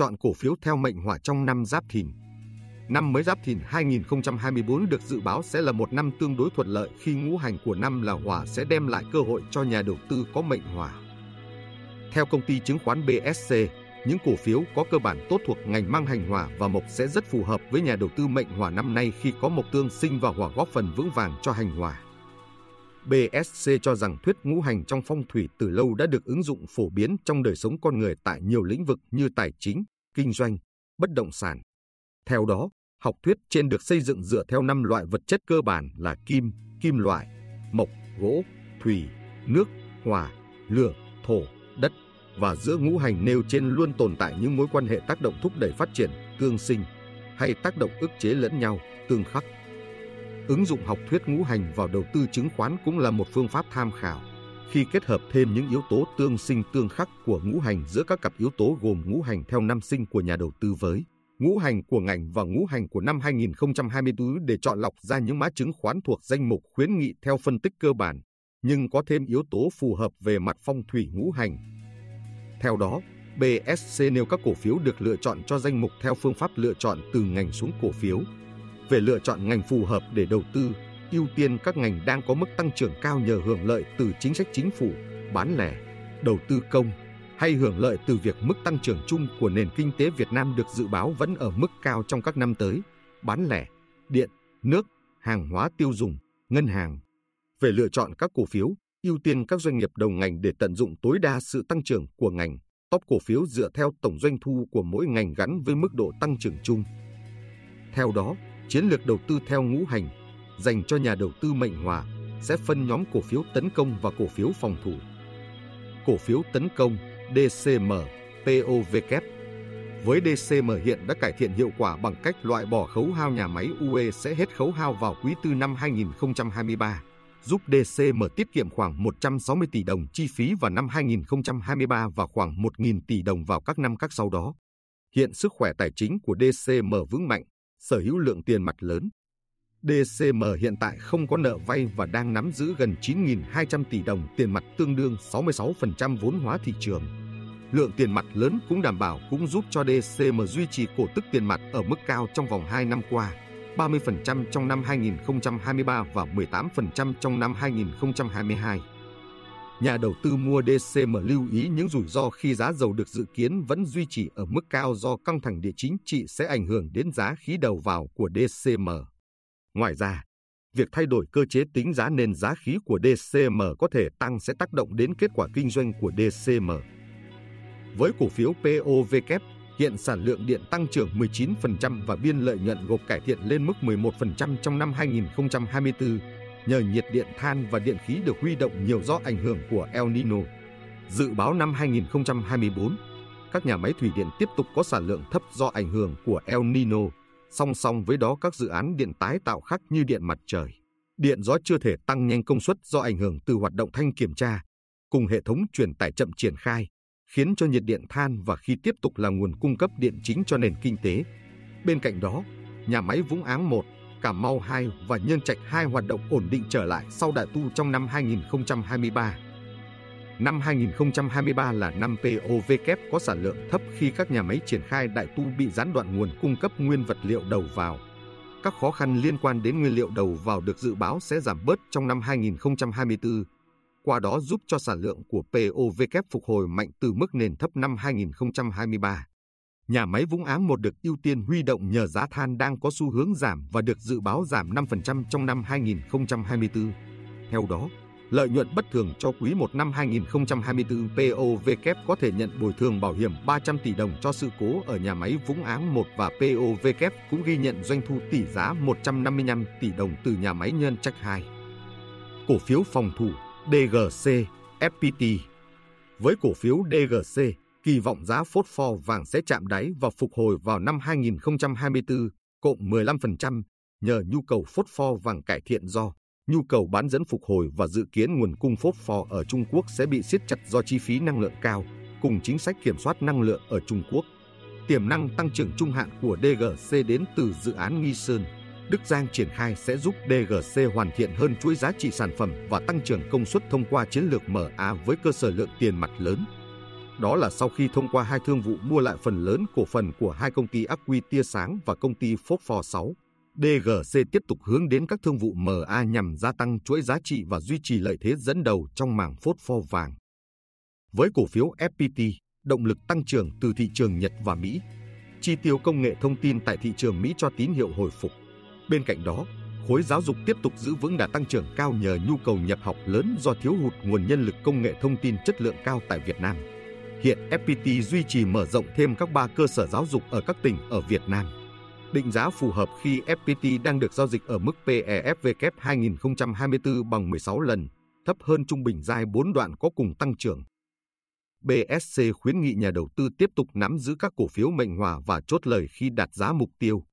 chọn cổ phiếu theo mệnh hỏa trong năm Giáp Thìn. Năm mới Giáp Thìn 2024 được dự báo sẽ là một năm tương đối thuận lợi khi ngũ hành của năm là hỏa sẽ đem lại cơ hội cho nhà đầu tư có mệnh hỏa. Theo công ty chứng khoán BSC, những cổ phiếu có cơ bản tốt thuộc ngành mang hành hỏa và mộc sẽ rất phù hợp với nhà đầu tư mệnh hỏa năm nay khi có mộc tương sinh và hỏa góp phần vững vàng cho hành hỏa. BSC cho rằng thuyết ngũ hành trong phong thủy từ lâu đã được ứng dụng phổ biến trong đời sống con người tại nhiều lĩnh vực như tài chính, kinh doanh, bất động sản. Theo đó, học thuyết trên được xây dựng dựa theo năm loại vật chất cơ bản là kim, kim loại, mộc, gỗ, thủy, nước, hỏa, lửa, thổ, đất và giữa ngũ hành nêu trên luôn tồn tại những mối quan hệ tác động thúc đẩy phát triển, tương sinh hay tác động ức chế lẫn nhau, tương khắc. Ứng dụng học thuyết ngũ hành vào đầu tư chứng khoán cũng là một phương pháp tham khảo. Khi kết hợp thêm những yếu tố tương sinh tương khắc của ngũ hành giữa các cặp yếu tố gồm ngũ hành theo năm sinh của nhà đầu tư với ngũ hành của ngành và ngũ hành của năm 2024 để chọn lọc ra những mã chứng khoán thuộc danh mục khuyến nghị theo phân tích cơ bản, nhưng có thêm yếu tố phù hợp về mặt phong thủy ngũ hành. Theo đó, BSC nêu các cổ phiếu được lựa chọn cho danh mục theo phương pháp lựa chọn từ ngành xuống cổ phiếu. Về lựa chọn ngành phù hợp để đầu tư, ưu tiên các ngành đang có mức tăng trưởng cao nhờ hưởng lợi từ chính sách chính phủ, bán lẻ, đầu tư công, hay hưởng lợi từ việc mức tăng trưởng chung của nền kinh tế Việt Nam được dự báo vẫn ở mức cao trong các năm tới, bán lẻ, điện, nước, hàng hóa tiêu dùng, ngân hàng. Về lựa chọn các cổ phiếu, ưu tiên các doanh nghiệp đầu ngành để tận dụng tối đa sự tăng trưởng của ngành, top cổ phiếu dựa theo tổng doanh thu của mỗi ngành gắn với mức độ tăng trưởng chung. Theo đó, chiến lược đầu tư theo ngũ hành dành cho nhà đầu tư mệnh hòa sẽ phân nhóm cổ phiếu tấn công và cổ phiếu phòng thủ. Cổ phiếu tấn công DCM, POVK. Với DCM hiện đã cải thiện hiệu quả bằng cách loại bỏ khấu hao nhà máy UE sẽ hết khấu hao vào quý tư năm 2023, giúp DCM tiết kiệm khoảng 160 tỷ đồng chi phí vào năm 2023 và khoảng 1.000 tỷ đồng vào các năm các sau đó. Hiện sức khỏe tài chính của DCM vững mạnh, sở hữu lượng tiền mặt lớn. DCM hiện tại không có nợ vay và đang nắm giữ gần 9.200 tỷ đồng tiền mặt tương đương 66% vốn hóa thị trường. Lượng tiền mặt lớn cũng đảm bảo cũng giúp cho DCM duy trì cổ tức tiền mặt ở mức cao trong vòng 2 năm qua, 30% trong năm 2023 và 18% trong năm 2022. Nhà đầu tư mua DCM lưu ý những rủi ro khi giá dầu được dự kiến vẫn duy trì ở mức cao do căng thẳng địa chính trị sẽ ảnh hưởng đến giá khí đầu vào của DCM. Ngoài ra, việc thay đổi cơ chế tính giá nền giá khí của DCM có thể tăng sẽ tác động đến kết quả kinh doanh của DCM. Với cổ phiếu POVK, hiện sản lượng điện tăng trưởng 19% và biên lợi nhuận gộp cải thiện lên mức 11% trong năm 2024, nhờ nhiệt điện than và điện khí được huy động nhiều do ảnh hưởng của El Nino. Dự báo năm 2024, các nhà máy thủy điện tiếp tục có sản lượng thấp do ảnh hưởng của El Nino, song song với đó các dự án điện tái tạo khác như điện mặt trời. Điện gió chưa thể tăng nhanh công suất do ảnh hưởng từ hoạt động thanh kiểm tra, cùng hệ thống truyền tải chậm triển khai, khiến cho nhiệt điện than và khi tiếp tục là nguồn cung cấp điện chính cho nền kinh tế. Bên cạnh đó, nhà máy Vũng Áng 1, Cà Mau 2 và Nhân Trạch 2 hoạt động ổn định trở lại sau đại tu trong năm 2023. Năm 2023 là năm POVK có sản lượng thấp khi các nhà máy triển khai đại tu bị gián đoạn nguồn cung cấp nguyên vật liệu đầu vào. Các khó khăn liên quan đến nguyên liệu đầu vào được dự báo sẽ giảm bớt trong năm 2024, qua đó giúp cho sản lượng của POVK phục hồi mạnh từ mức nền thấp năm 2023. Nhà máy Vũng Áng 1 được ưu tiên huy động nhờ giá than đang có xu hướng giảm và được dự báo giảm 5% trong năm 2024. Theo đó, lợi nhuận bất thường cho quý 1 năm 2024 POVK có thể nhận bồi thường bảo hiểm 300 tỷ đồng cho sự cố ở nhà máy Vũng Áng 1 và POVK cũng ghi nhận doanh thu tỷ giá 155 tỷ đồng từ nhà máy Nhân Trạch 2. Cổ phiếu phòng thủ DGC FPT Với cổ phiếu DGC, kỳ vọng giá phốt pho vàng sẽ chạm đáy và phục hồi vào năm 2024, cộng 15% nhờ nhu cầu phốt pho vàng cải thiện do nhu cầu bán dẫn phục hồi và dự kiến nguồn cung phốt pho ở Trung Quốc sẽ bị siết chặt do chi phí năng lượng cao, cùng chính sách kiểm soát năng lượng ở Trung Quốc. Tiềm năng tăng trưởng trung hạn của DGC đến từ dự án Nghi Sơn, Đức Giang triển khai sẽ giúp DGC hoàn thiện hơn chuỗi giá trị sản phẩm và tăng trưởng công suất thông qua chiến lược MA với cơ sở lượng tiền mặt lớn. Đó là sau khi thông qua hai thương vụ mua lại phần lớn cổ phần của hai công ty ắc quy tia sáng và công ty Phốt Phò 6, DGC tiếp tục hướng đến các thương vụ MA nhằm gia tăng chuỗi giá trị và duy trì lợi thế dẫn đầu trong mảng phosphor vàng. Với cổ phiếu FPT, động lực tăng trưởng từ thị trường Nhật và Mỹ, chi tiêu công nghệ thông tin tại thị trường Mỹ cho tín hiệu hồi phục. Bên cạnh đó, khối giáo dục tiếp tục giữ vững đà tăng trưởng cao nhờ nhu cầu nhập học lớn do thiếu hụt nguồn nhân lực công nghệ thông tin chất lượng cao tại Việt Nam. Hiện FPT duy trì mở rộng thêm các ba cơ sở giáo dục ở các tỉnh ở Việt Nam. Định giá phù hợp khi FPT đang được giao dịch ở mức PEFW 2024 bằng 16 lần, thấp hơn trung bình dài 4 đoạn có cùng tăng trưởng. BSC khuyến nghị nhà đầu tư tiếp tục nắm giữ các cổ phiếu mệnh hòa và chốt lời khi đạt giá mục tiêu.